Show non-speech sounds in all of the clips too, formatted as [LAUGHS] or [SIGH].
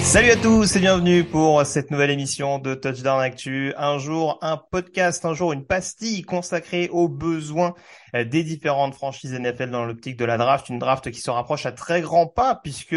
Salut à tous et bienvenue pour cette nouvelle émission de Touchdown Actu. Un jour, un podcast, un jour, une pastille consacrée aux besoins des différentes franchises NFL dans l'optique de la draft. Une draft qui se rapproche à très grands pas puisque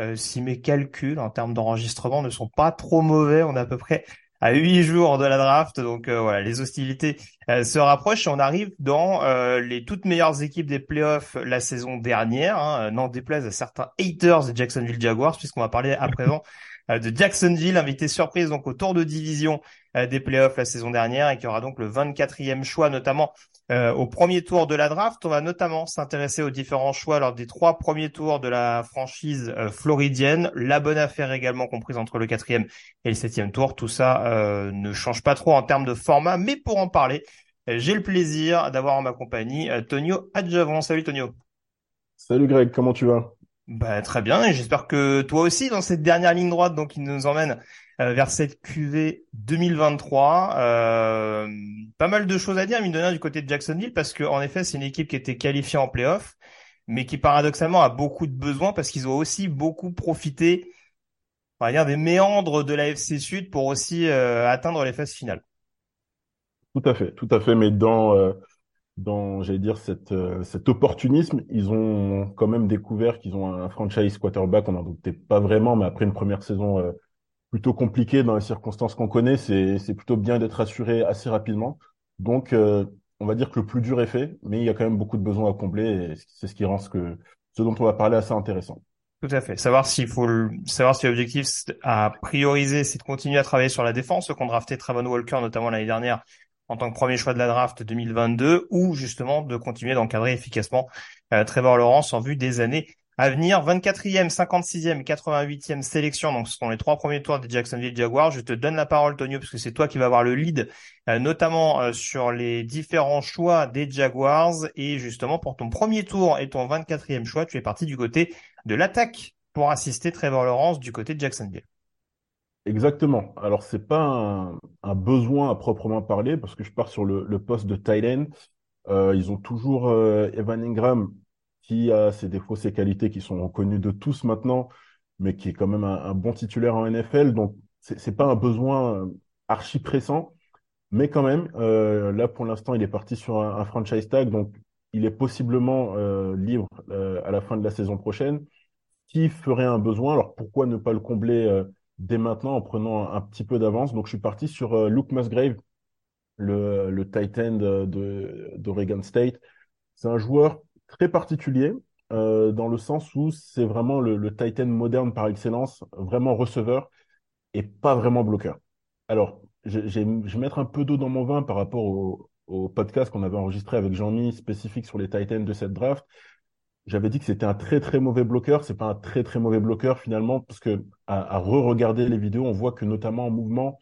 euh, si mes calculs en termes d'enregistrement ne sont pas trop mauvais, on est à peu près à huit jours de la draft. Donc euh, voilà, les hostilités euh, se rapprochent on arrive dans euh, les toutes meilleures équipes des playoffs la saison dernière. Hein, n'en déplaise à certains haters de Jacksonville Jaguars, puisqu'on va parler à présent [LAUGHS] de Jacksonville, invité surprise donc au tour de division des playoffs la saison dernière et qui aura donc le 24e choix, notamment euh, au premier tour de la draft. On va notamment s'intéresser aux différents choix lors des trois premiers tours de la franchise euh, floridienne. La bonne affaire également comprise entre le quatrième et le septième tour. Tout ça euh, ne change pas trop en termes de format, mais pour en parler, j'ai le plaisir d'avoir en ma compagnie Tonio Adjavon. Salut Tonio. Salut Greg, comment tu vas? Bah, très bien, et j'espère que toi aussi, dans cette dernière ligne droite, donc, qui nous emmène vers cette QV 2023. Euh, pas mal de choses à dire, mine de rien, du côté de Jacksonville, parce que en effet, c'est une équipe qui était qualifiée en playoff, mais qui paradoxalement a beaucoup de besoins, parce qu'ils ont aussi beaucoup profité, on va dire, des méandres de la FC Sud pour aussi euh, atteindre les phases finales. Tout à fait, tout à fait, mais dans... Euh dans, j'allais dire, cette, euh, cet opportunisme, ils ont quand même découvert qu'ils ont un franchise quarterback. On n'en doutait pas vraiment, mais après une première saison euh, plutôt compliquée dans les circonstances qu'on connaît, c'est, plutôt bien d'être assuré assez rapidement. Donc, euh, on va dire que le plus dur est fait, mais il y a quand même beaucoup de besoins à combler et c'est ce qui rend ce, que, ce dont on va parler assez intéressant. Tout à fait. Savoir s'il faut le... savoir si l'objectif à prioriser, c'est de continuer à travailler sur la défense, ce qu'on drafté Travon Walker notamment l'année dernière en tant que premier choix de la draft 2022 ou justement de continuer d'encadrer efficacement euh, Trevor Lawrence en vue des années à venir. 24e, 56e, 88e sélection, donc ce sont les trois premiers tours des Jacksonville Jaguars. Je te donne la parole, Tonio, parce que c'est toi qui vas avoir le lead, euh, notamment euh, sur les différents choix des Jaguars. Et justement, pour ton premier tour et ton 24e choix, tu es parti du côté de l'attaque pour assister Trevor Lawrence du côté de Jacksonville. Exactement. Alors, c'est pas un, un, besoin à proprement parler parce que je pars sur le, le poste de Thailand. Euh, ils ont toujours euh, Evan Ingram qui a ses défauts, ses qualités qui sont reconnus de tous maintenant, mais qui est quand même un, bon titulaire en NFL. Donc, c'est pas un besoin euh, archi pressant, mais quand même, euh, là pour l'instant, il est parti sur un, franchise tag, donc il est possiblement euh, libre à la fin de la saison prochaine. Qui ferait un besoin Alors, pourquoi ne pas le combler dès maintenant en prenant un, petit peu d'avance? Donc, je suis parti sur Luke Musgrave, le, le tight end d'Oregon State. C'est un joueur très particulier euh, dans le sens où c'est vraiment le, end moderne par excellence, vraiment receveur et pas vraiment bloqueur. Alors, je, vais mettre un peu d'eau dans mon vin par rapport au, podcast qu'on avait enregistré avec Jean-Mi spécifique sur les tight ends de cette draft j'avais dit que c'était un très très mauvais bloqueur. C'est pas un très très mauvais bloqueur finalement, parce que à, re-regarder les vidéos, on voit que notamment en mouvement,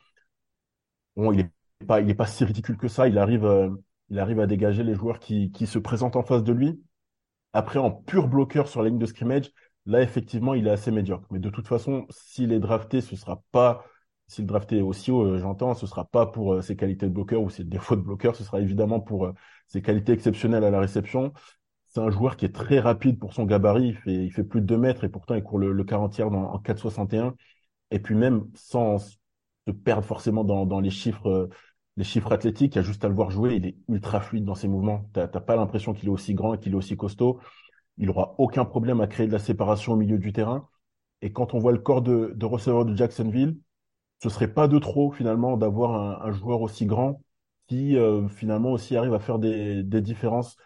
il est pas il est pas si ridicule que ça. Il arrive euh, il arrive à dégager les joueurs qui qui se présentent en face de lui. Après, en pur bloqueur sur la ligne de scrimmage, là effectivement, il est assez médiocre. Mais de toute façon, s'il est drafté, ce sera pas s'il est drafté aussi haut, euh, j'entends, ce sera pas pour euh, ses qualités de bloqueur ou ses défauts de bloqueur, ce sera évidemment pour ses qualités exceptionnelles à la réception c'est un joueur qui est très rapide pour son gabarit. Il fait, plus de 2 mètres et pourtant il court le, le 40 yards en, en 4,61. Et puis même sans, se perdre forcément dans les chiffres les chiffres athlétiques, il y a juste à le voir jouer, il est ultra fluide dans ses mouvements. T'as pas l'impression qu'il est aussi grand et qu'il est aussi costaud. Il aura aucun problème à créer de la séparation au milieu du terrain. Et quand on voit le corps de, receveur de Jacksonville, ce serait pas de trop finalement d'avoir un, joueur aussi grand qui euh, finalement aussi arrive à faire des, différences,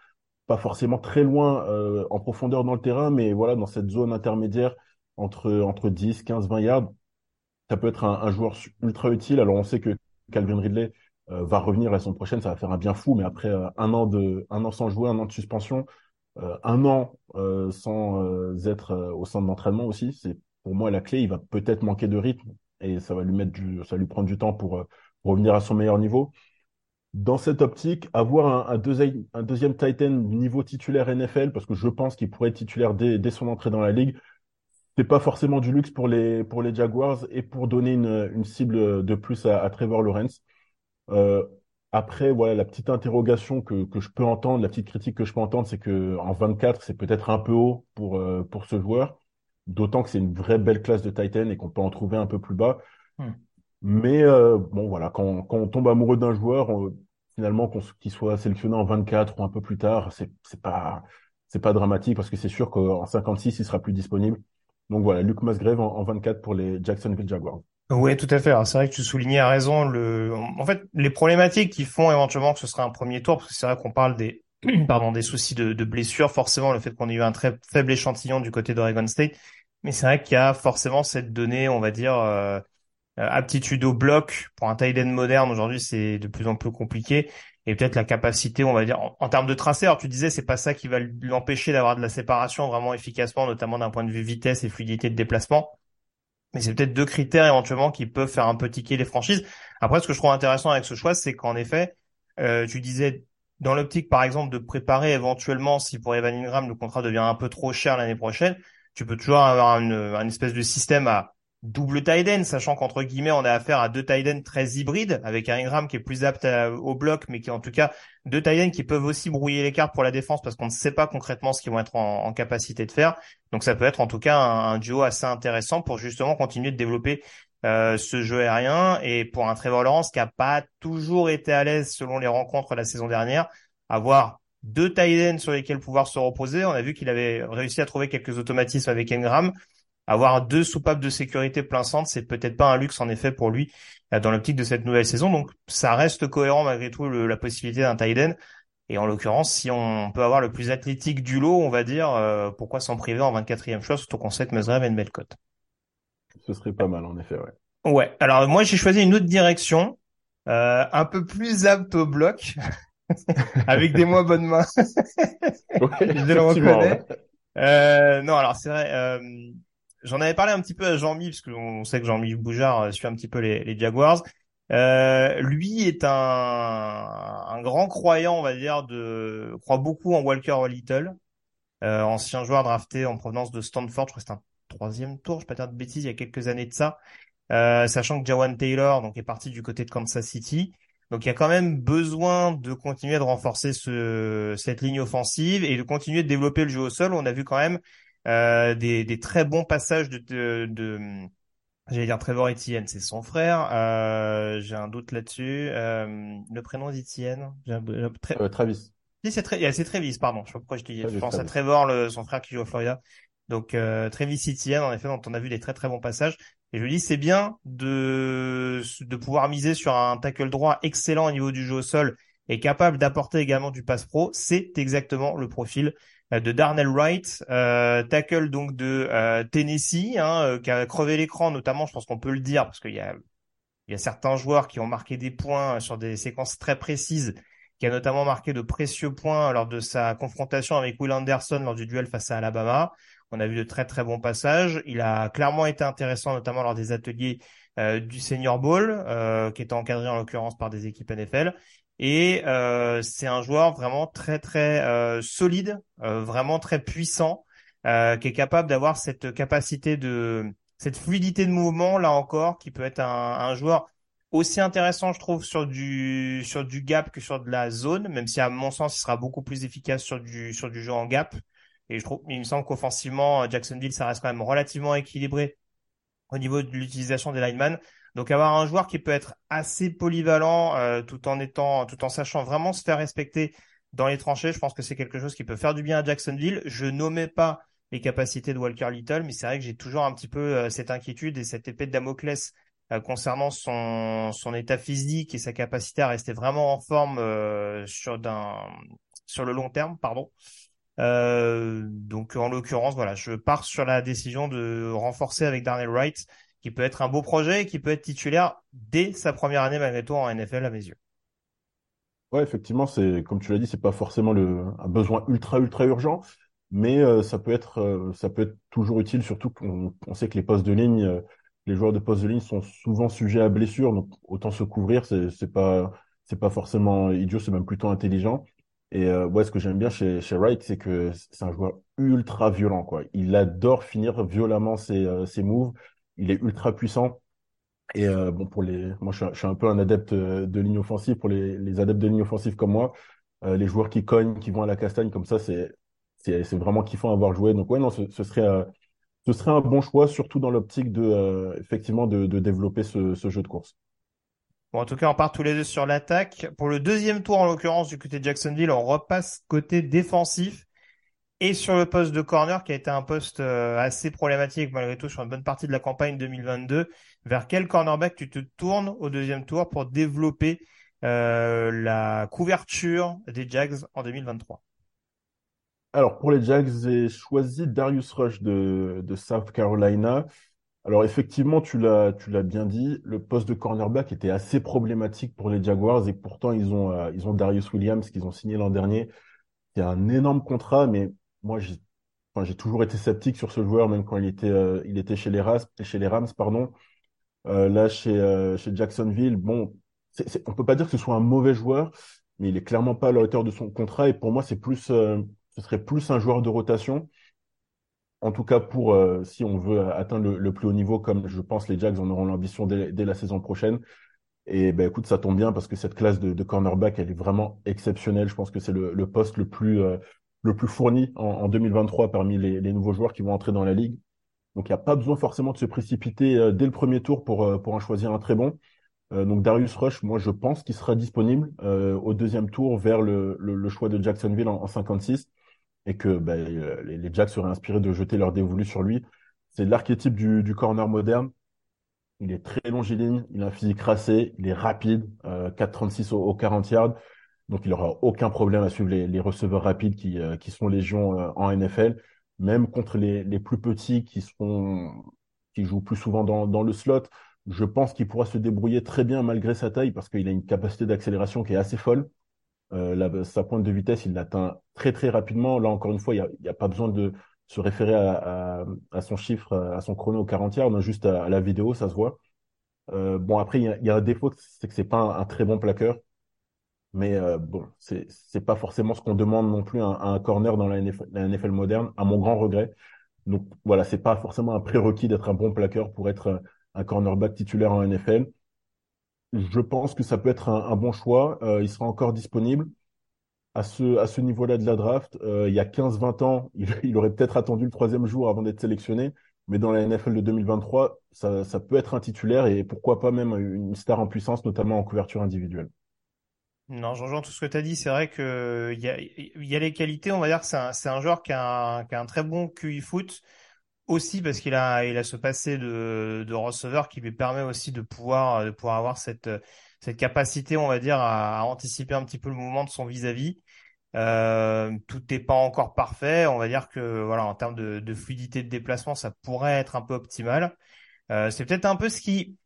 pas forcément très loin euh, en profondeur dans le terrain, mais voilà dans cette zone intermédiaire entre entre 10, 15, 20 yards. Ça peut être un joueur ultra utile. Alors on sait que Calvin Ridley euh, va revenir la semaine prochaine, ça va faire un bien fou, mais après euh, un an de un an sans jouer, un an de suspension, euh, un an sans être au centre d'entraînement aussi, c'est pour moi la clé. Il va peut-être manquer de rythme et ça va lui mettre du, ça lui prendre du temps pour, revenir à son meilleur niveau. Dans cette optique, avoir un, un, deuxième, un deuxième Titan niveau titulaire NFL, parce que je pense qu'il pourrait être titulaire dès, dès son entrée dans la ligue, c'est pas forcément du luxe pour les pour les Jaguars et pour donner une, une cible de plus à Trevor Lawrence. Euh, après, voilà, la petite interrogation que, que je peux entendre, la petite critique que je peux entendre, c'est que en 24, c'est peut-être un peu haut pour, euh, pour ce joueur. D'autant que c'est une vraie belle classe de Titan et qu'on peut en trouver un peu plus bas. Hmm. Mais euh, bon, voilà, quand, quand on tombe amoureux d'un joueur, finalement, qu'il soit sélectionné en 24 ou un peu plus tard, c'est c'est pas c'est pas dramatique parce que c'est sûr qu'en 56, il sera plus disponible. Donc voilà, Luke Musgrave en, en 24 pour les Jacksonville Jaguars. Oui, tout à fait. c'est vrai que tu soulignais à raison le, en fait, les problématiques qui font éventuellement que ce sera un premier tour, parce que c'est vrai qu'on parle des, [CLEARS THROAT] pardon, des soucis de, de blessures, forcément le fait qu'on ait eu un très faible échantillon du côté d'Oregon State, mais c'est vrai qu'il y a forcément cette donnée, on va dire, euh, euh, aptitude au bloc pour un tight end moderne. Aujourd'hui, c'est de plus en plus compliqué, et peut-être la capacité, on va dire, en, termes de tracé. Alors tu disais, c'est pas ça qui va l'empêcher d'avoir de la séparation vraiment efficacement, notamment d'un point de vue vitesse et fluidité de déplacement mais c'est peut-être deux critères éventuellement qui peuvent faire un peu tiquer les franchises. Après, ce que je trouve intéressant avec ce choix, c'est qu'en effet, euh, tu disais dans l'optique, par exemple, de préparer éventuellement, si pour Evan Ingram, le contrat devient un peu trop cher l'année prochaine, tu peux toujours avoir une, une espèce de système à double tight sachant qu'entre guillemets, on a affaire à deux tight très hybrides, avec un Ingram qui est plus apte au bloc, mais qui en tout cas deux tight qui peuvent aussi brouiller les cartes pour la défense parce qu'on ne sait pas concrètement ce qu'ils vont être en, capacité de faire. Donc ça peut être en tout cas un, duo assez intéressant pour justement continuer de développer euh, ce jeu aérien et pour un Trevor Lawrence qui a pas toujours été à l'aise selon les rencontres la saison dernière, avoir deux tight sur lesquels pouvoir se reposer. On a vu qu'il avait réussi à trouver quelques automatismes avec Ingram avoir deux soupapes de sécurité plein centre, c'est peut-être pas un luxe en effet pour lui euh, dans l'optique de cette nouvelle saison. Donc ça reste cohérent malgré tout la possibilité d'un tight Et en l'occurrence, si on peut avoir le plus athlétique du lot, on va dire, euh, pourquoi s'en priver en 24e choix, surtout qu'on sait que Musgrave a une belle cote. Ce serait pas mal en effet, ouais. Ouais. Alors moi j'ai choisi une autre direction, euh, un peu plus apte au bloc, [LAUGHS] avec des moins bonnes mains. [LAUGHS] ouais, [LAUGHS] Je le reconnais. Euh, non, alors c'est vrai. Euh, J'en avais parlé un petit peu à Jean-Mi, parce qu'on sait que Jean-Mi Boujard euh, suit un petit peu les, Jaguars. Euh, lui est un, un grand croyant, on va dire, de croit beaucoup en Walker Little, euh, ancien joueur drafté en provenance de Stanford. Je crois que c'est un troisième tour, je ne vais pas dire de bêtises, il y a quelques années de ça. Euh, sachant que Jawan Taylor donc est parti du côté de Kansas City. Donc il y a quand même besoin de continuer de renforcer ce, cette ligne offensive et de continuer de développer le jeu au sol. On a vu quand même euh, des, des, très bons passages de, de, de j'allais dire Trevor Etienne, c'est son frère. Euh, j'ai un doute là-dessus. Euh, le prénom d'Etienne, euh, Travis. Si c'est très, c'est Travis, pardon. Je sais pas pourquoi je dis. Je pense à Trevor, le, son frère qui joue à Florida. Donc euh, Travis Etienne, en effet, dont on a vu des très très bons passages. Et je dis, c'est bien de de pouvoir miser sur un tackle droit excellent au niveau du jeu au sol et capable d'apporter également du pass pro. C'est exactement le profil de Darnell Wright, euh, tackle donc de euh, Tennessee, hein, euh, qui a crevé l'écran notamment, je pense qu'on peut le dire, parce qu'il y a, il y a certains joueurs qui ont marqué des points sur des séquences très précises, qui a notamment marqué de précieux points lors de sa confrontation avec Will Anderson lors du duel face à Alabama. On a vu de très très bons passages. Il a clairement été intéressant, notamment lors des ateliers du Senior Bowl, qui était encadré en l'occurrence par des équipes NFL. Et euh, c'est un joueur vraiment très très euh, solide, euh, vraiment très puissant, qui est capable d'avoir cette capacité de cette fluidité de mouvement là encore, qui peut être un, un, joueur aussi intéressant, je trouve, sur du sur du gap que sur de la zone, même si à mon sens il sera beaucoup plus efficace sur du sur du jeu en gap. Et je trouve, il me semble qu'offensivement, Jacksonville, ça reste quand même relativement équilibré au niveau de l'utilisation des linemen. Donc avoir un joueur qui peut être assez polyvalent euh, tout en étant, tout en sachant vraiment se faire respecter dans les tranchées, je pense que c'est quelque chose qui peut faire du bien à Jacksonville. Je nommais pas les capacités de Walker Little, mais c'est vrai que j'ai toujours un petit peu euh, cette inquiétude et cette épée de Damoclès euh, concernant son, son état physique et sa capacité à rester vraiment en forme sur, d'un, sur le long terme, pardon. donc en l'occurrence, voilà, je pars sur la décision de renforcer avec Darnell Wright qui peut être un beau projet et qui peut être titulaire dès sa première année malgré tout en NFL à mes yeux. Ouais, effectivement, c'est comme tu l'as dit, c'est pas forcément le, un besoin ultra ultra urgent, mais euh, ça peut être euh, ça peut être toujours utile, surtout qu'on on sait que les postes de ligne, euh, les joueurs de postes de ligne sont souvent sujets à blessures, donc autant se couvrir, c'est c'est pas c'est pas forcément idiot, c'est même plutôt intelligent. Et ouais, ce que j'aime bien chez chez Wright, c'est que c'est un joueur ultra violent, quoi. Il adore finir violemment ses ses moves il est ultra puissant. Et euh, bon, pour les, moi, je suis, un peu un adepte euh, de ligne offensive. Pour les, adeptes de ligne offensive comme moi, euh, les joueurs qui cognent, qui vont à la castagne comme ça, c'est vraiment kiffant à avoir joué. Donc ouais, non, ce, serait un bon choix, surtout dans l'optique de effectivement de, développer ce, ce jeu de course. Bon, en tout cas, on part tous les deux sur l'attaque. Pour le deuxième tour, en l'occurrence, du côté de Jacksonville, on repasse côté défensif. Et sur le poste de corner, qui a été un poste euh, assez problématique malgré tout sur une bonne partie de la campagne 2022, vers quel cornerback tu te tournes au deuxième tour pour développer euh, la couverture des Jags en 2023 Alors pour les Jags, j'ai choisi Darius Rush de, South Carolina. Alors effectivement, tu l'as tu l'as bien dit, le poste de cornerback était assez problématique pour les Jaguars et pourtant ils ont euh, ils ont Darius Williams qu'ils ont signé l'an dernier. C'est un énorme contrat, mais moi, j'ai toujours été sceptique sur ce joueur, même quand il était, euh, il était chez les, Rams. Pardon. Euh, là, chez, euh, chez Jacksonville, bon, on peut pas dire que ce soit un mauvais joueur, mais il est clairement pas à la hauteur de son contrat. Et pour moi, c'est plus, ce serait plus un joueur de rotation. En tout cas, pour si on veut atteindre le, plus haut niveau, comme je pense les Jags en auront l'ambition dès, la saison prochaine. Et ben écoute, ça tombe bien parce que cette classe de, cornerback, elle est vraiment exceptionnelle. Je pense que c'est le poste le plus le plus fourni en, 2023 parmi les, nouveaux joueurs qui vont entrer dans la ligue. Donc il n'y a pas besoin forcément de se précipiter euh, dès le premier tour pour, euh, pour en choisir un très bon. Euh, donc Darius Rush, moi je pense qu'il sera disponible au deuxième tour vers le, choix de Jacksonville en, 56 et que bah, les, Jacks seraient inspirés de jeter leur dévolu sur lui. C'est l'archétype du, corner moderne. Il est très longiligne, il a un physique racé, il est rapide, 4,36 au, au 40 yards. Donc, il n'aura aucun problème à suivre les, receveurs rapides qui, euh, qui sont légion euh, en NFL, même contre les, les, plus petits qui qui jouent plus souvent dans, le slot. Je pense qu'il pourra se débrouiller très bien malgré sa taille parce qu'il a une capacité d'accélération qui est assez folle. Euh, sa pointe de vitesse, il l'atteint très très rapidement. Là, encore une fois, il n'y a, a, pas besoin de se référer à, à, à, son chiffre, à son chrono au 40 yards, juste à, la vidéo, ça se voit. Euh, bon, après, il y a, a, un défaut, c'est que c'est pas un, très bon plaqueur. Mais euh, bon, c'est c'est pas forcément ce qu'on demande non plus à, un corner dans la NFL, moderne, à mon grand regret. Donc voilà, c'est pas forcément un prérequis d'être un bon plaqueur pour être un cornerback titulaire en NFL. Je pense que ça peut être un, bon choix. Euh, il sera encore disponible à ce niveau-là de la draft. Euh, il y a 15-20 ans, [LAUGHS] il, aurait peut-être attendu le troisième jour avant d'être sélectionné. Mais dans la NFL de 2023, ça, ça peut être un titulaire et pourquoi pas même une star en puissance, notamment en couverture individuelle. Non, je rejoins tout ce que tu as dit. C'est vrai que il y a, les qualités. On va dire que c'est un, un joueur qui a un, très bon QI foot aussi parce qu'il a, il a ce passé de, de receveur qui lui permet aussi de pouvoir, de pouvoir avoir cette, cette capacité, on va dire, à, anticiper un petit peu le mouvement de son vis-à-vis. Euh, tout n'est pas encore parfait. On va dire que voilà, en termes de, de fluidité de déplacement, ça pourrait être un peu optimal. Euh, c'est peut-être un peu ce qui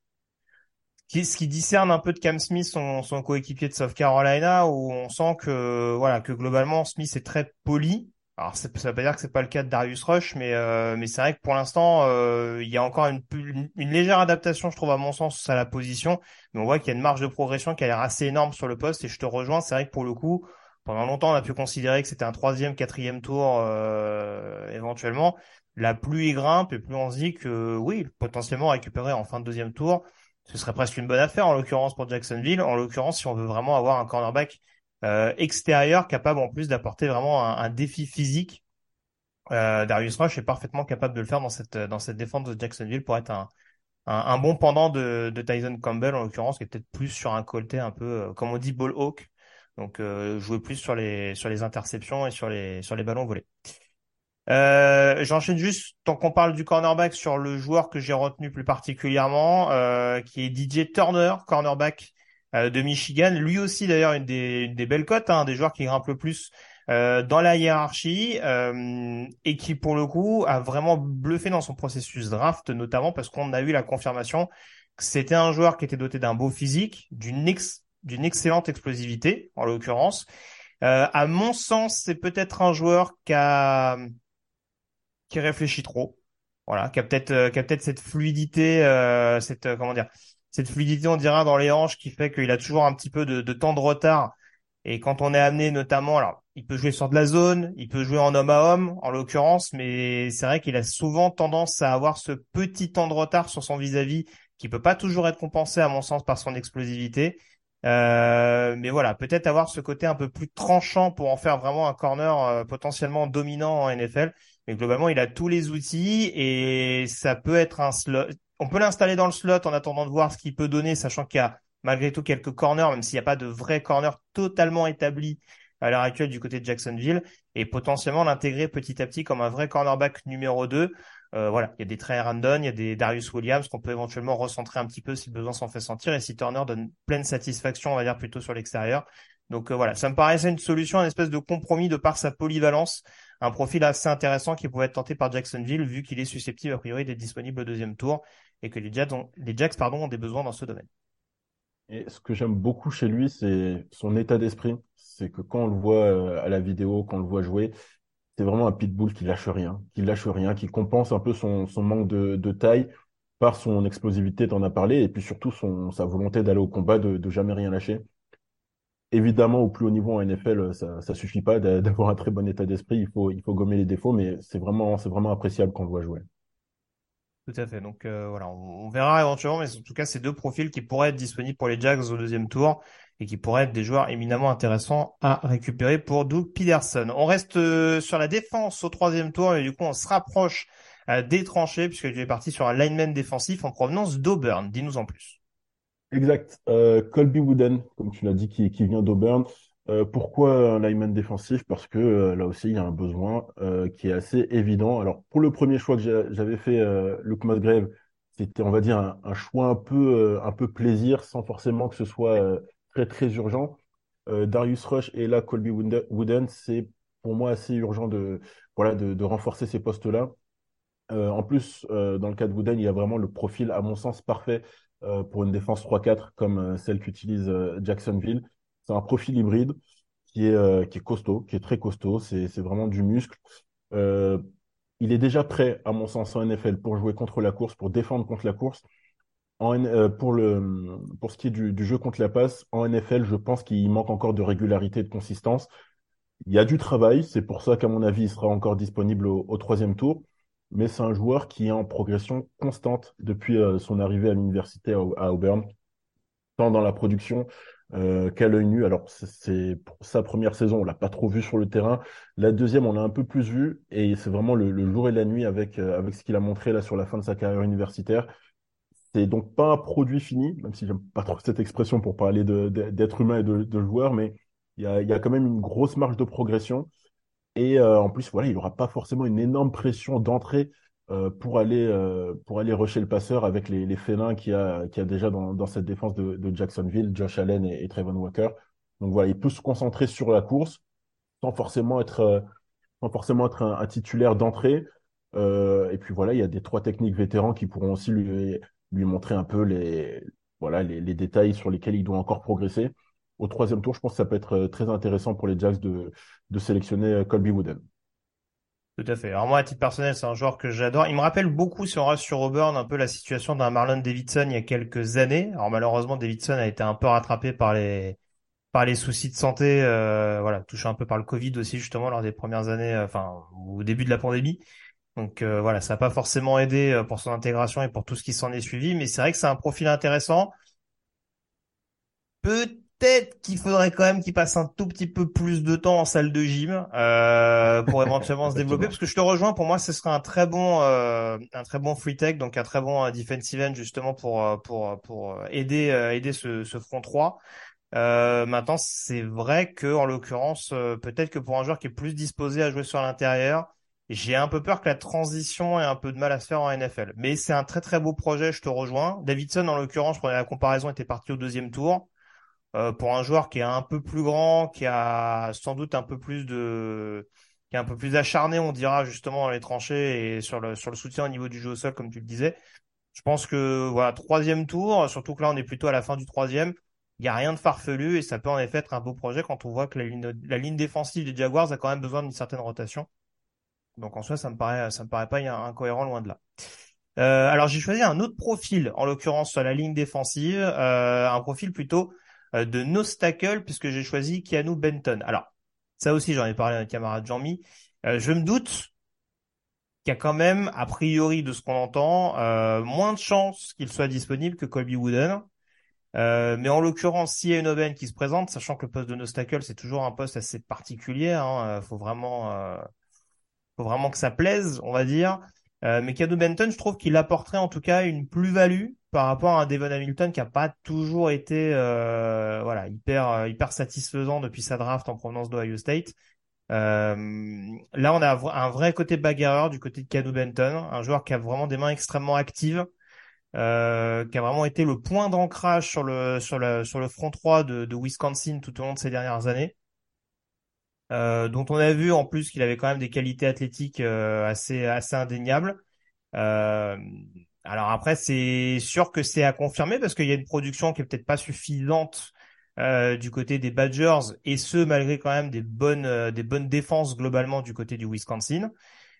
ce qui discerne un peu de Cam Smith, son, son coéquipier de South Carolina, où on sent que voilà que globalement Smith est très poli. Alors ça veut pas dire que c'est pas le cas de Darius Rush, mais euh, mais c'est vrai que pour l'instant euh, il y a encore une, une, légère adaptation, je trouve à mon sens à la position, mais on voit qu'il y a une marge de progression qui a l'air assez énorme sur le poste. Et je te rejoins, c'est vrai que pour le coup, pendant longtemps on a pu considérer que c'était un troisième, quatrième tour euh, éventuellement. La plus il grimpe et plus on se dit que oui, potentiellement récupérer en fin de deuxième tour ce serait presque une bonne affaire en l'occurrence pour Jacksonville. En l'occurrence, si on veut vraiment avoir un cornerback euh, extérieur capable en plus d'apporter vraiment un, défi physique, euh, Darius Rush est parfaitement capable de le faire dans cette dans cette défense de Jacksonville pour être un un, bon pendant de, de Tyson Campbell en l'occurrence, qui est peut-être plus sur un côté un peu, comme on dit, ball hawk. Donc jouer plus sur les sur les interceptions et sur les sur les ballons volés. Euh, J'enchaîne juste, tant qu'on parle du cornerback, sur le joueur que j'ai retenu plus particulièrement, euh, qui est DJ Turner, cornerback euh, de Michigan. Lui aussi, d'ailleurs, une des, une des belles cotes, hein, des joueurs qui grimpent le plus euh, dans la hiérarchie euh, et qui, pour le coup, a vraiment bluffé dans son processus draft, notamment parce qu'on a eu la confirmation que c'était un joueur qui était doté d'un beau physique, d'une ex d'une excellente explosivité, en l'occurrence. Euh, à mon sens, c'est peut-être un joueur qui a qui réfléchit trop. Voilà, qui a peut-être euh, peut-être cette fluidité, euh, cette euh, comment dire, cette fluidité on dira dans les hanches qui fait qu'il a toujours un petit peu de, de, temps de retard. Et quand on est amené notamment, alors il peut jouer sur de la zone, il peut jouer en homme à homme en l'occurrence, mais c'est vrai qu'il a souvent tendance à avoir ce petit temps de retard sur son vis-à-vis qui peut pas toujours être compensé à mon sens par son explosivité. Euh, mais voilà, peut-être avoir ce côté un peu plus tranchant pour en faire vraiment un corner euh, potentiellement dominant en NFL. Mais globalement, il a tous les outils et ça peut être un slot. On peut l'installer dans le slot en attendant de voir ce qu'il peut donner, sachant qu'il y a malgré tout quelques corners, même s'il n'y a pas de vrai corner totalement établi à l'heure actuelle du côté de Jacksonville, et potentiellement l'intégrer petit à petit comme un vrai cornerback numéro 2 euh, voilà, il y a des Trey Randon, il y a des Darius Williams qu'on peut éventuellement recentrer un petit peu si le besoin s'en fait sentir et si Turner donne pleine satisfaction, on va dire plutôt sur l'extérieur. Donc euh, voilà, ça me paraissait une solution, un espèce de compromis de par sa polyvalence, un profil assez intéressant qui pouvait être tenté par Jacksonville vu qu'il est susceptible a priori d'être disponible au deuxième tour et que les Jacks ont, des besoins dans ce domaine. Et ce que j'aime beaucoup chez lui, c'est son état d'esprit. C'est que quand on le voit euh, à la vidéo, quand on le voit jouer, c'est vraiment un pitbull qui lâche rien, qui lâche rien, qui compense un peu son, manque de, taille par son explosivité, t'en as parlé, et puis surtout sa volonté d'aller au combat, de, jamais rien lâcher. Évidemment, au plus haut niveau en NFL, ça, ça suffit pas [LAUGHS] d'avoir un très bon état d'esprit. Il faut, gommer les défauts, mais c'est vraiment, appréciable quand on le voit jouer. Tout à fait. Donc euh, voilà, on, verra éventuellement, mais en tout cas, c'est deux profils qui pourraient être disponibles pour les Jags au deuxième tour et qui pourraient être des joueurs éminemment intéressants à récupérer pour Doug Peterson. On reste euh, sur la défense au troisième tour et du coup on se rapproche euh, des tranchées puisque tu es parti sur un lineman défensif en provenance d'Auburn. Dis-nous en plus. Exact. Euh, Colby Wooden, comme tu l'as dit, qui, vient d'Auburn. Euh, pourquoi un lineman défensif? Parce que là aussi, il y a un besoin qui est assez évident. Alors, pour le premier choix que j'avais fait, Luke Musgrave, c'était, on va dire, un, choix un peu, un peu plaisir, sans forcément que ce soit très très urgent. Euh, Darius Rush et là Colby Wooden, c'est pour moi assez urgent de voilà de, renforcer ces postes-là. Euh, en plus, euh, dans le cas de Wooden, il y a vraiment le profil, à mon sens, parfait euh, pour une défense 3-4 comme euh, celle qu'utilise euh, Jacksonville. C'est un profil hybride qui est qui est costaud, qui est très costaud. C'est c'est vraiment du muscle. il est déjà prêt, à mon sens, en NFL pour jouer contre la course, pour défendre contre la course. Euh, pour, le, pour ce qui est du, jeu contre la passe, en NFL, je pense qu'il manque encore de régularité de consistance. Il y a du travail, c'est pour ça qu'à mon avis, il sera encore disponible au, troisième tour. Mais c'est un joueur qui est en progression constante depuis euh, son arrivée à l'université à, Auburn, tant dans la production euh, qu'à l'œil nu. Alors c'est sa première saison, on l'a pas trop vu sur le terrain. La deuxième, on l'a un peu plus vu, et c'est vraiment le, jour et la nuit avec avec ce qu'il a montré là sur la fin de sa carrière universitaire. C'est donc pas un produit fini, même si j'aime pas trop cette expression pour parler d'être humain et de, joueur, mais il y a, quand même une grosse marge de progression. Et euh, en plus, voilà, il n'aura pas forcément une énorme pression d'entrée euh, pour aller euh, pour aller rusher le passeur avec les, félins qu'il y a, a déjà dans, cette défense de, Jacksonville, Josh Allen et, et, Trevon Walker. Donc voilà, il peut se concentrer sur la course sans forcément être sans forcément être un, titulaire d'entrée. Et puis voilà, il y a des trois techniques vétérans qui pourront aussi lui lui montrer un peu les, voilà, les, détails sur lesquels il doit encore progresser. Au troisième tour, je pense que ça peut être euh, très intéressant pour les Jacks de, sélectionner euh, Colby Wooden. Tout à fait. Alors moi, à titre personnel, c'est un joueur que j'adore. Il me rappelle beaucoup, si on reste sur Auburn, un peu la situation d'un Marlon Davidson il y a quelques années. Alors malheureusement, Davidson a été un peu rattrapé par les par les soucis de santé, euh, voilà, touché un peu par le Covid aussi justement lors des premières années, enfin au début de la pandémie. Donc voilà, ça n'a pas forcément aidé pour son intégration et pour tout ce qui s'en est suivi, mais c'est vrai que c'est un profil intéressant. Peut-être qu'il faudrait quand même qu'il passe un tout petit peu plus de temps en salle de gym euh, pour éventuellement se [LAUGHS] développer. Parce que je te rejoins, pour moi, ce serait un très bon, euh, un très bon free tech, donc un très bon euh, defensive end justement pour euh, pour pour aider aider ce, ce front 3. Euh, maintenant, c'est vrai que en l'occurrence, peut-être que pour un joueur qui est plus disposé à jouer sur l'intérieur, j'ai un peu peur que la transition ait un peu de mal à se faire en NFL. Mais c'est un très très beau projet, je te rejoins. Davidson, en l'occurrence, je prenais la comparaison, était parti au deuxième tour. Euh, pour un joueur qui est un peu plus grand, qui a sans doute un peu plus de, qui est un peu plus acharné, on dira justement dans les tranchées et sur le sur le soutien au niveau du jeu au sol, comme tu le disais. Je pense que voilà troisième tour, surtout que là on est plutôt à la fin du troisième. Il y a rien de farfelu et ça peut en effet être un beau projet quand on voit que la ligne la ligne défensive des Jaguars a quand même besoin d'une certaine rotation. Donc en soi ça me paraît ça me paraît pas incohérent loin de là. Euh, alors j'ai choisi un autre profil, en l'occurrence sur la ligne défensive, euh, un profil plutôt euh, de Nostacle puisque j'ai choisi Keanu Benton. Alors, ça aussi, j'en ai parlé à notre camarade Jean-Mi. Euh, je me doute qu'il y a quand même, a priori de ce qu'on entend, euh, moins de chances qu'il soit disponible que Colby Wooden. mais en l'occurrence, s'il y a une aubaine qui se présente, sachant que le poste de Nostacle, c'est toujours un poste assez particulier, hein, faut faut vraiment que ça plaise, on va dire. Mais Keanu Benton, je trouve qu'il apporterait en tout cas une plus-value par rapport à un Devon Hamilton qui a pas toujours été euh, voilà hyper euh, hyper satisfaisant depuis sa draft en provenance d'Ohio State. Euh, là, on a un vrai côté bagarreur du côté de Cadu Benton, un joueur qui a vraiment des mains extrêmement actives, euh, qui a vraiment été le point d'ancrage sur le sur le sur le front 3 de, de Wisconsin tout au long de ces dernières années. Euh, dont on a vu en plus qu'il avait quand même des qualités athlétiques euh, assez assez indéniables. Euh, alors après, c'est sûr que c'est à confirmer parce qu'il y a une production qui est peut-être pas suffisante euh, du côté des Badgers et ce malgré quand même des bonnes des bonnes défenses globalement du côté du Wisconsin.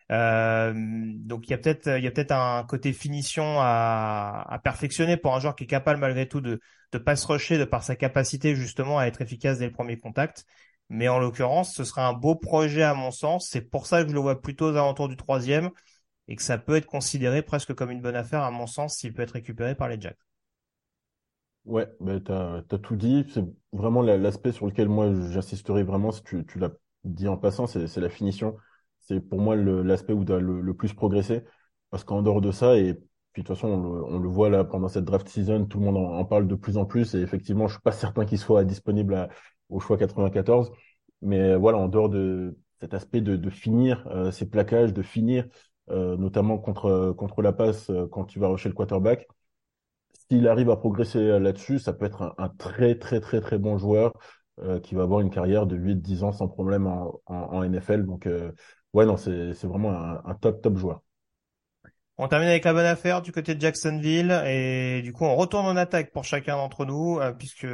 Donc il y a peut-être il y a peut-être un côté finition à, à, perfectionner pour un joueur qui est capable malgré tout de de pas se rusher de par sa capacité justement à être efficace dès le premier contact. Mais en l'occurrence, ce sera un beau projet à mon sens. C'est pour ça que je le vois plutôt aux alentours du troisième et que ça peut être considéré presque comme une bonne affaire, à mon sens, s'il peut être récupéré par les Jacks. Ouais, tu as, tout dit. C'est vraiment l'aspect sur lequel moi j'insisterai vraiment, si tu, l'as dit en passant, c'est la finition. C'est pour moi l'aspect où tu as le, plus progressé. Parce qu'en dehors de ça, et puis de toute façon, on le, voit là pendant cette draft season, tout le monde en, parle de plus en plus. Et effectivement, je suis pas certain qu'il soit disponible au choix 94. Mais voilà, en dehors de cet aspect de, finir euh, ces plaquages, de finir euh, notamment contre, contre la passe euh, quand tu vas rusher le quarterback. S'il arrive à progresser là-dessus, ça peut être un, très très très très bon joueur euh, qui va avoir une carrière de 8-10 ans sans problème en, NFL. Donc ouais, non, c'est vraiment un, top top joueur. On termine avec la bonne affaire du côté de Jacksonville et du coup on retourne en attaque pour chacun d'entre nous puisque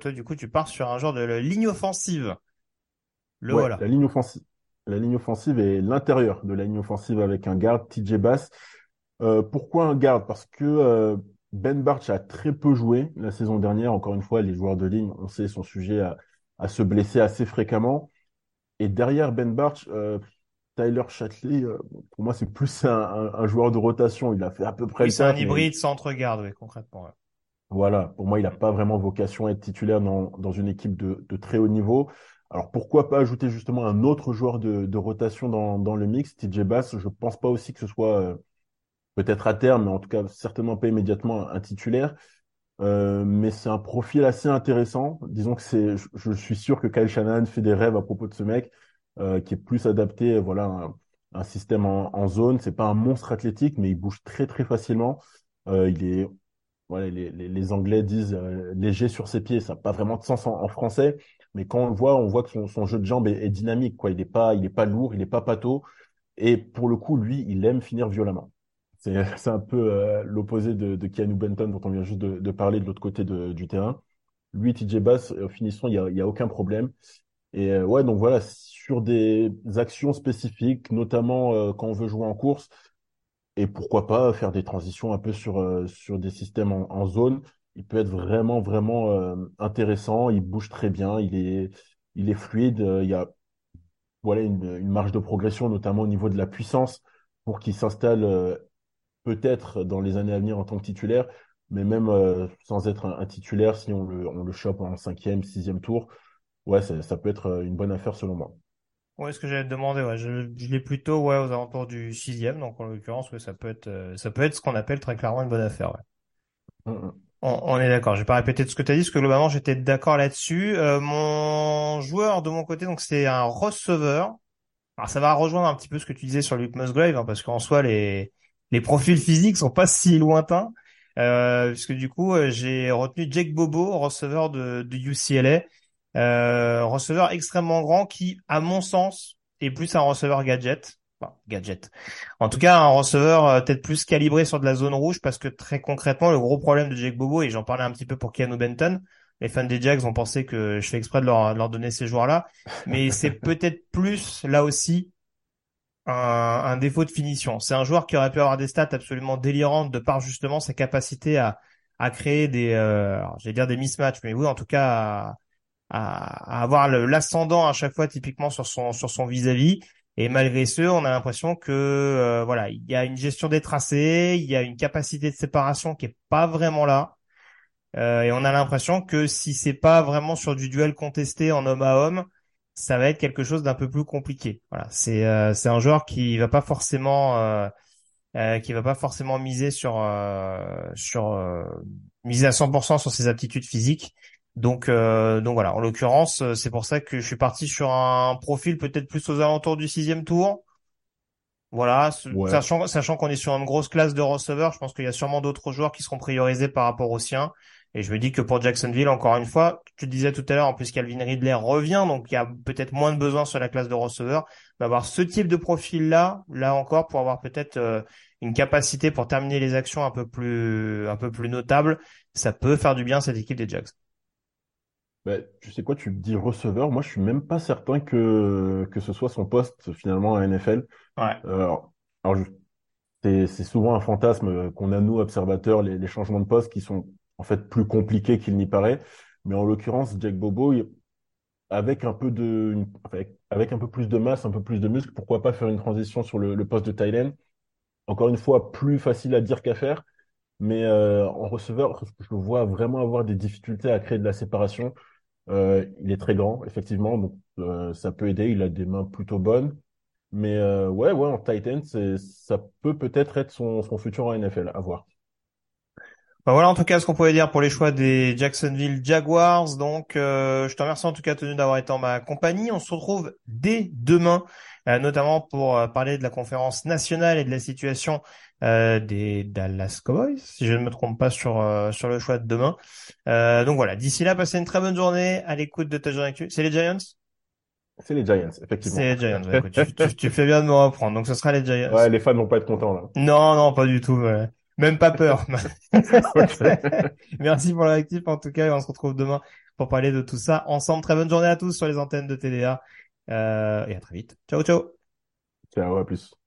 toi du coup tu pars sur un genre de ligne offensive. Le voilà. La ligne offensive la ligne offensive et l'intérieur de la ligne offensive avec un garde, TJ Bass. Euh, pourquoi un garde? Parce que euh, Ben Barch a très peu joué la saison dernière. Encore une fois, les joueurs de ligne, on sait, sont sujets à, à se blesser assez fréquemment. Et derrière Ben Barch, euh, Tyler Shatley, euh, pour moi, c'est plus un, un, joueur de rotation. Il a fait à peu près oui, c'est un hybride centre-garde, oui, concrètement. Voilà, pour moi, il n'a pas vraiment vocation à être titulaire dans, dans une équipe de, de très haut niveau. Alors pourquoi pas ajouter justement un autre joueur de, rotation dans, le mix, TJ Bass. Je pense pas aussi que ce soit euh, peut-être à terme, mais en tout cas certainement pas immédiatement un titulaire. Euh, mais c'est un profil assez intéressant. Disons que c'est, je, suis sûr que Kyle Shanahan fait des rêves à propos de ce mec, qui est plus adapté, voilà, un, un système en, en zone. C'est pas un monstre athlétique, mais il bouge très très facilement. il est, voilà, les, Anglais disent léger sur ses pieds. Ça n'a pas vraiment de sens en français, mais quand on le voit, on voit que son, jeu de jambes est, dynamique. Quoi. Il n'est pas, il pas lourd, il n'est pas pâteau. Et pour le coup, lui, il aime finir violemment. [LAUGHS] C'est, un peu euh, l'opposé de, de Keanu Benton dont on vient juste de, parler de l'autre côté du terrain. Lui, TJ Bass, finissant, il n'y y a aucun problème. Et euh, ouais, donc voilà, sur des actions spécifiques, notamment euh, quand on veut jouer en course, et pourquoi pas faire des transitions un peu sur, sur des systèmes en zone il peut être vraiment, vraiment euh, intéressant. Il bouge très bien, il est, il est fluide. il y a voilà, une, une, marge de progression, notamment au niveau de la puissance, pour qu'il s'installe euh, peut-être dans les années à venir en tant que titulaire. Mais même euh, sans être un, titulaire, si on le, on le chope en cinquième, sixième tour, ouais, ça, peut être euh, une bonne affaire selon moi. Ouais, ce que j'allais te demander, ouais, je, je l'ai plutôt ouais aux alentours du sixième, donc en l'occurrence, ouais, ça peut être euh, ça peut être ce qu'on appelle très clairement une bonne affaire. Ouais. Mm, mm. On, est d'accord. Je vais pas répéter tout ce que tu as dit, parce que globalement j'étais d'accord là-dessus. mon joueur de mon côté, donc c'est un receveur. Alors ça va rejoindre un petit peu ce que tu disais sur Luke Musgrave, hein, parce qu'en soi les les profils physiques sont pas si lointains. Euh, puisque du coup, euh, j'ai retenu Jake Bobo, receveur de, de UCLA, euh, receveur extrêmement grand qui, à mon sens, est plus un receveur gadget. Enfin, gadget. En tout cas, un receveur euh, peut-être plus calibré sur de la zone rouge parce que très concrètement, le gros problème de Jake Bobo, et j'en parlais un petit peu pour Keanu Benton, les fans des Jags vont penser que je fais exprès de leur, de leur donner ces joueurs-là, mais [LAUGHS] c'est peut-être plus là aussi un, défaut de finition. C'est un joueur qui aurait pu avoir des stats absolument délirantes de par justement sa capacité à, à créer des, euh, j'allais dire des mismatchs, mais oui, en tout cas à, à, avoir l'ascendant à chaque fois typiquement sur son sur son vis-à-vis. Et malgré ce, on a l'impression que euh, voilà, il y a une gestion des tracés, il y a une capacité de séparation qui est pas vraiment là. Euh, et on a l'impression que si c'est pas vraiment sur du duel contesté en homme à homme, ça va être quelque chose d'un peu plus compliqué. Voilà, c'est euh, c'est un joueur qui va pas forcément euh, euh qui va pas forcément miser sur euh, sur miser à 100% sur ses aptitudes physiques. Donc donc voilà, en l'occurrence, c'est pour ça que je suis parti sur un profil peut-être plus aux alentours du sixième tour. Voilà, sachant sachant qu'on est sur une grosse classe de receveurs, je pense qu'il y a sûrement d'autres joueurs qui seront priorisés par rapport aux siens. Et je me dis que pour Jacksonville, encore une fois, tu le disais tout à l'heure, en plus Calvin Ridley revient, donc il y a peut-être moins de besoin sur la classe de receveur d'avoir ce type de profil-là, là encore, pour avoir peut-être euh, une capacité pour terminer les actions un peu plus, un peu plus notable. Ça peut faire du bien cette équipe des Jags. Ben, tu sais quoi, tu dis receveur, moi je suis même pas certain que, que ce soit son poste finalement à NFL. Ouais. Euh, alors, c'est souvent un fantasme qu'on a nous observateurs, les, les changements de poste qui sont en fait plus compliqué qu'il n'y paraît. Mais en l'occurrence, Jack Bobo, avec un peu de, avec, un peu plus de masse, un peu plus de muscle, pourquoi pas faire une transition sur le, poste de Thailand Encore une fois, plus facile à dire qu'à faire. Mais euh, en receveur, je le vois vraiment avoir des difficultés à créer de la séparation. Euh, il est très grand, effectivement, donc euh, ça peut aider. Il a des mains plutôt bonnes. Mais ouais, ouais, en Titan, ça peut peut-être être son, futur en NFL, à voir. Bah voilà en tout cas ce qu'on pouvait dire pour les choix des Jacksonville Jaguars. Donc euh, je te remercie en tout cas tenu d'avoir été en ma compagnie. On se retrouve dès demain, euh, notamment pour euh, parler de la conférence nationale et de la situation des Dallas Cowboys, si je ne me trompe pas sur sur le choix de demain. donc voilà, d'ici là, passez une très bonne journée à l'écoute de Touchdown Actu. C'est les Giants? C'est les Giants, effectivement. C'est les Giants. tu, [LAUGHS] tu, fais bien de me reprendre. Donc ce sera les Giants. Ouais, les fans vont pas être contents là. Non, non, pas du tout. Même pas peur. [LAUGHS] [LAUGHS] Merci pour l'actif en tout cas et on se retrouve demain pour parler de tout ça ensemble. Très bonne journée à tous sur les antennes de TDA euh, et à très vite. Ciao ciao. Ciao à plus.